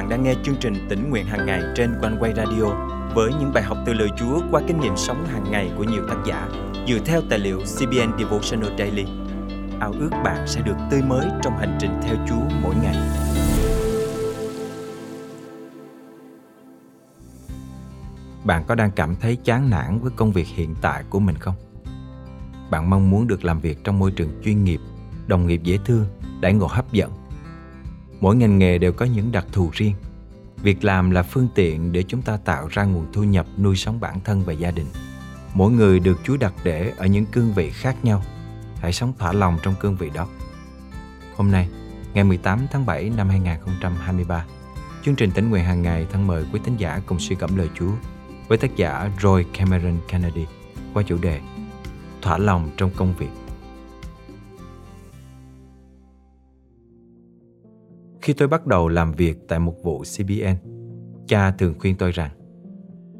bạn đang nghe chương trình tỉnh nguyện hàng ngày trên quanh quay radio với những bài học từ lời Chúa qua kinh nghiệm sống hàng ngày của nhiều tác giả dựa theo tài liệu CBN Devotional Daily. Ao ước bạn sẽ được tươi mới trong hành trình theo Chúa mỗi ngày. Bạn có đang cảm thấy chán nản với công việc hiện tại của mình không? Bạn mong muốn được làm việc trong môi trường chuyên nghiệp, đồng nghiệp dễ thương, đãi ngộ hấp dẫn mỗi ngành nghề đều có những đặc thù riêng. Việc làm là phương tiện để chúng ta tạo ra nguồn thu nhập nuôi sống bản thân và gia đình. Mỗi người được chúa đặt để ở những cương vị khác nhau. Hãy sống thỏa lòng trong cương vị đó. Hôm nay, ngày 18 tháng 7 năm 2023 chương trình tỉnh nguyện hàng ngày thân mời quý tín giả cùng suy gẫm lời Chúa với tác giả Roy Cameron Kennedy qua chủ đề thỏa lòng trong công việc. Khi tôi bắt đầu làm việc tại một vụ CBN, cha thường khuyên tôi rằng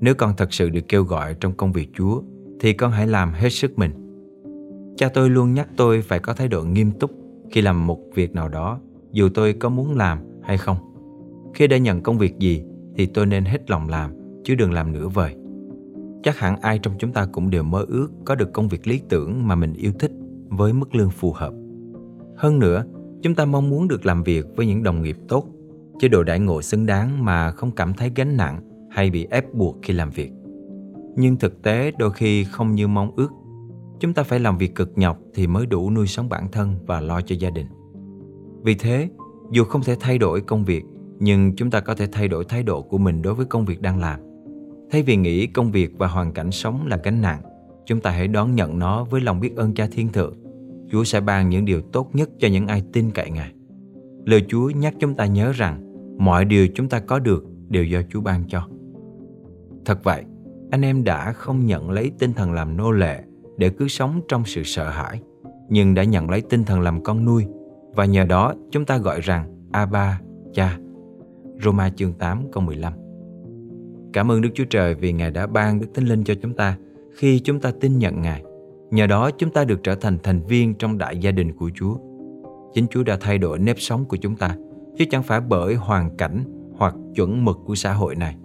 nếu con thật sự được kêu gọi trong công việc Chúa thì con hãy làm hết sức mình. Cha tôi luôn nhắc tôi phải có thái độ nghiêm túc khi làm một việc nào đó, dù tôi có muốn làm hay không. Khi đã nhận công việc gì thì tôi nên hết lòng làm, chứ đừng làm nửa vời. Chắc hẳn ai trong chúng ta cũng đều mơ ước có được công việc lý tưởng mà mình yêu thích với mức lương phù hợp. Hơn nữa, Chúng ta mong muốn được làm việc với những đồng nghiệp tốt, chế độ đãi ngộ xứng đáng mà không cảm thấy gánh nặng hay bị ép buộc khi làm việc. Nhưng thực tế đôi khi không như mong ước. Chúng ta phải làm việc cực nhọc thì mới đủ nuôi sống bản thân và lo cho gia đình. Vì thế, dù không thể thay đổi công việc, nhưng chúng ta có thể thay đổi thái độ của mình đối với công việc đang làm. Thay vì nghĩ công việc và hoàn cảnh sống là gánh nặng, chúng ta hãy đón nhận nó với lòng biết ơn Cha Thiên Thượng Chúa sẽ ban những điều tốt nhất cho những ai tin cậy Ngài. Lời Chúa nhắc chúng ta nhớ rằng mọi điều chúng ta có được đều do Chúa ban cho. Thật vậy, anh em đã không nhận lấy tinh thần làm nô lệ để cứ sống trong sự sợ hãi, nhưng đã nhận lấy tinh thần làm con nuôi và nhờ đó chúng ta gọi rằng Abba, Cha. Roma chương 8 câu 15 Cảm ơn Đức Chúa Trời vì Ngài đã ban Đức Thánh Linh cho chúng ta khi chúng ta tin nhận Ngài. Nhờ đó chúng ta được trở thành thành viên trong đại gia đình của Chúa. Chính Chúa đã thay đổi nếp sống của chúng ta, chứ chẳng phải bởi hoàn cảnh hoặc chuẩn mực của xã hội này.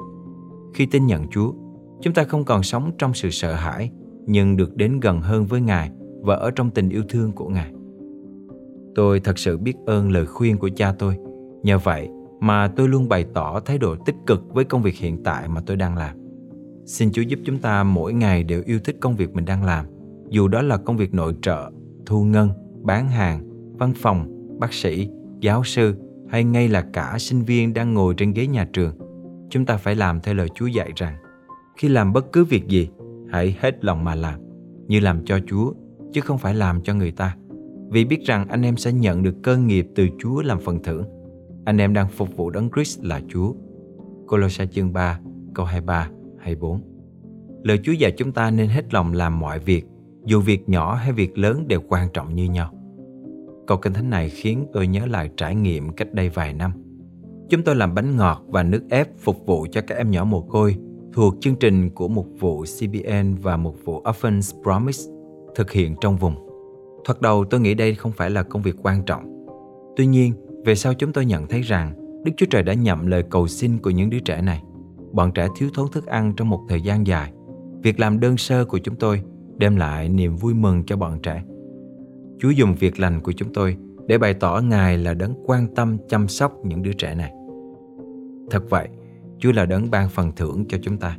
Khi tin nhận Chúa, chúng ta không còn sống trong sự sợ hãi, nhưng được đến gần hơn với Ngài và ở trong tình yêu thương của Ngài. Tôi thật sự biết ơn lời khuyên của cha tôi. Nhờ vậy mà tôi luôn bày tỏ thái độ tích cực với công việc hiện tại mà tôi đang làm. Xin Chúa giúp chúng ta mỗi ngày đều yêu thích công việc mình đang làm dù đó là công việc nội trợ, thu ngân, bán hàng, văn phòng, bác sĩ, giáo sư hay ngay là cả sinh viên đang ngồi trên ghế nhà trường, chúng ta phải làm theo lời Chúa dạy rằng khi làm bất cứ việc gì, hãy hết lòng mà làm, như làm cho Chúa, chứ không phải làm cho người ta. Vì biết rằng anh em sẽ nhận được cơ nghiệp từ Chúa làm phần thưởng. Anh em đang phục vụ đấng Christ là Chúa. Colossae chương 3, câu 23, 24 Lời Chúa dạy chúng ta nên hết lòng làm mọi việc dù việc nhỏ hay việc lớn đều quan trọng như nhau. Câu kinh thánh này khiến tôi nhớ lại trải nghiệm cách đây vài năm. Chúng tôi làm bánh ngọt và nước ép phục vụ cho các em nhỏ mồ côi thuộc chương trình của một vụ CBN và một vụ Orphans Promise thực hiện trong vùng. Thoạt đầu tôi nghĩ đây không phải là công việc quan trọng. Tuy nhiên, về sau chúng tôi nhận thấy rằng Đức Chúa Trời đã nhậm lời cầu xin của những đứa trẻ này. Bọn trẻ thiếu thốn thức ăn trong một thời gian dài. Việc làm đơn sơ của chúng tôi đem lại niềm vui mừng cho bọn trẻ. Chúa dùng việc lành của chúng tôi để bày tỏ Ngài là đấng quan tâm chăm sóc những đứa trẻ này. Thật vậy, Chúa là đấng ban phần thưởng cho chúng ta.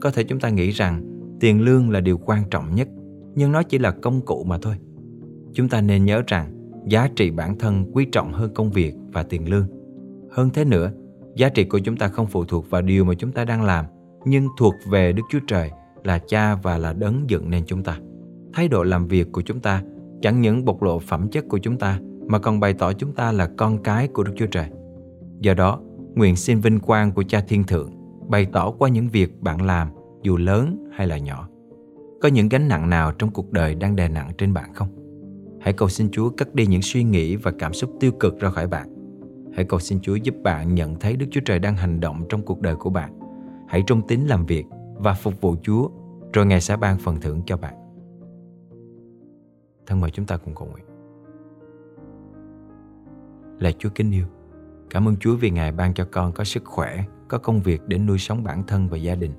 Có thể chúng ta nghĩ rằng tiền lương là điều quan trọng nhất, nhưng nó chỉ là công cụ mà thôi. Chúng ta nên nhớ rằng giá trị bản thân quý trọng hơn công việc và tiền lương. Hơn thế nữa, giá trị của chúng ta không phụ thuộc vào điều mà chúng ta đang làm, nhưng thuộc về Đức Chúa Trời là cha và là đấng dựng nên chúng ta. Thái độ làm việc của chúng ta chẳng những bộc lộ phẩm chất của chúng ta mà còn bày tỏ chúng ta là con cái của Đức Chúa Trời. Do đó, nguyện xin vinh quang của Cha Thiên Thượng bày tỏ qua những việc bạn làm dù lớn hay là nhỏ. Có những gánh nặng nào trong cuộc đời đang đè nặng trên bạn không? Hãy cầu xin Chúa cắt đi những suy nghĩ và cảm xúc tiêu cực ra khỏi bạn. Hãy cầu xin Chúa giúp bạn nhận thấy Đức Chúa Trời đang hành động trong cuộc đời của bạn. Hãy trung tín làm việc và phục vụ Chúa, rồi Ngài sẽ ban phần thưởng cho bạn. Thân mời chúng ta cùng cầu nguyện. Là Chúa kính yêu, Cảm ơn Chúa vì Ngài ban cho con có sức khỏe, có công việc để nuôi sống bản thân và gia đình.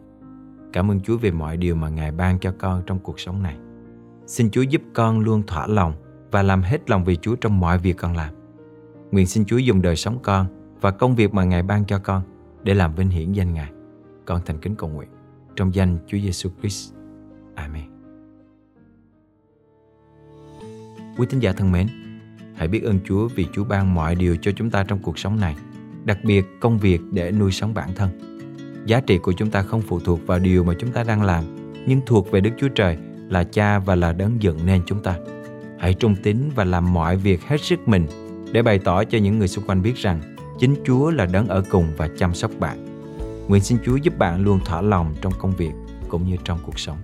Cảm ơn Chúa vì mọi điều mà Ngài ban cho con trong cuộc sống này. Xin Chúa giúp con luôn thỏa lòng và làm hết lòng vì Chúa trong mọi việc con làm. Nguyện xin Chúa dùng đời sống con và công việc mà Ngài ban cho con để làm vinh hiển danh Ngài. Con thành kính cầu nguyện trong danh Chúa Giêsu Christ. Amen. Quý tín giả thân mến, hãy biết ơn Chúa vì Chúa ban mọi điều cho chúng ta trong cuộc sống này, đặc biệt công việc để nuôi sống bản thân. Giá trị của chúng ta không phụ thuộc vào điều mà chúng ta đang làm, nhưng thuộc về Đức Chúa Trời là Cha và là đấng dựng nên chúng ta. Hãy trung tín và làm mọi việc hết sức mình để bày tỏ cho những người xung quanh biết rằng chính Chúa là đấng ở cùng và chăm sóc bạn. Nguyện xin Chúa giúp bạn luôn thỏa lòng trong công việc cũng như trong cuộc sống.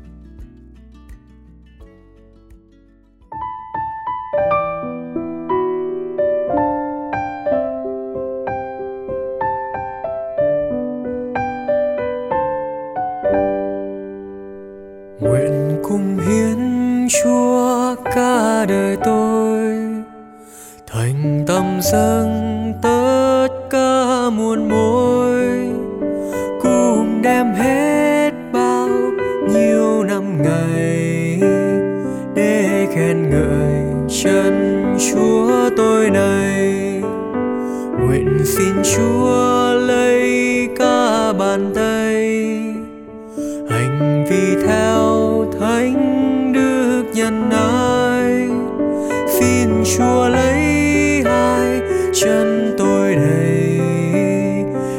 Chúa lấy hai chân tôi đầy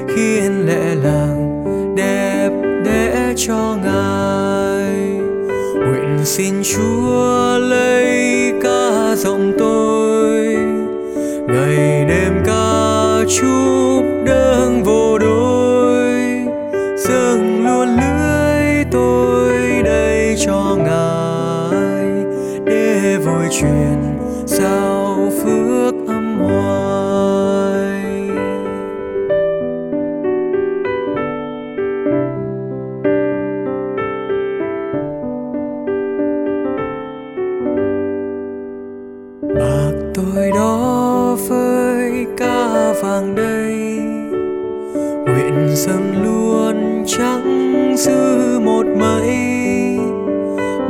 khiến lệ làng đẹp đẽ cho ngài nguyện xin chúa lấy ca giọng tôi ngày đêm ca chúa. Trắng chẳng dư một mây.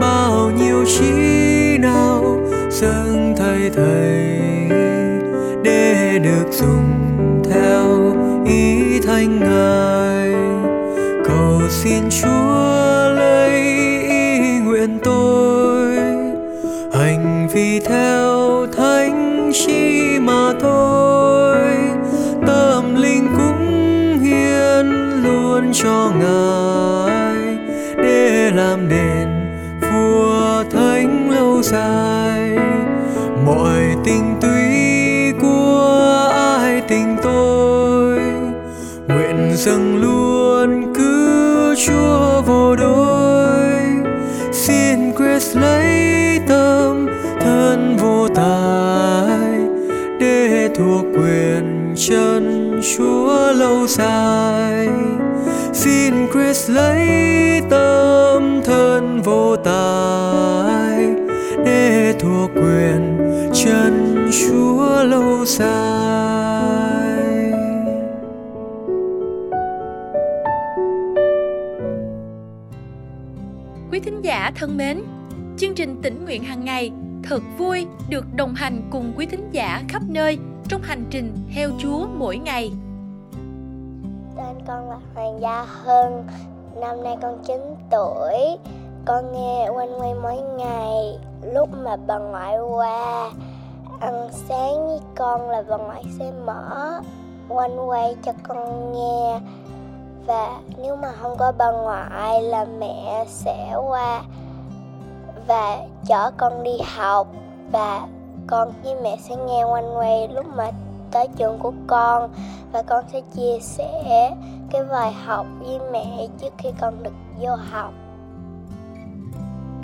Bao nhiêu chi nào dâng thầy thầy để được dùng theo ý thanh ngài. Cầu xin chúa lấy ý nguyện tôi, hành vi theo thánh chi mà. Dài mọi tình túy của ai tình tôi, nguyện dâng luôn cứ chúa vô đối xin quyết lấy tâm thân vô tài để thuộc quyền chân chúa lâu dài. Xin quyết lấy tâm thân vô tài thuộc quyền chân chúa lâu dài Quý thính giả thân mến, chương trình tỉnh nguyện hàng ngày thật vui được đồng hành cùng quý thính giả khắp nơi trong hành trình theo Chúa mỗi ngày. Tên con là Hoàng Gia Hân, năm nay con 9 tuổi. Con nghe quanh quay mỗi ngày, lúc mà bà ngoại qua ăn sáng với con là bà ngoại sẽ mở quanh quay cho con nghe. Và nếu mà không có bà ngoại là mẹ sẽ qua và chở con đi học. Và con với mẹ sẽ nghe quanh quay lúc mà tới trường của con. Và con sẽ chia sẻ cái bài học với mẹ trước khi con được vô học.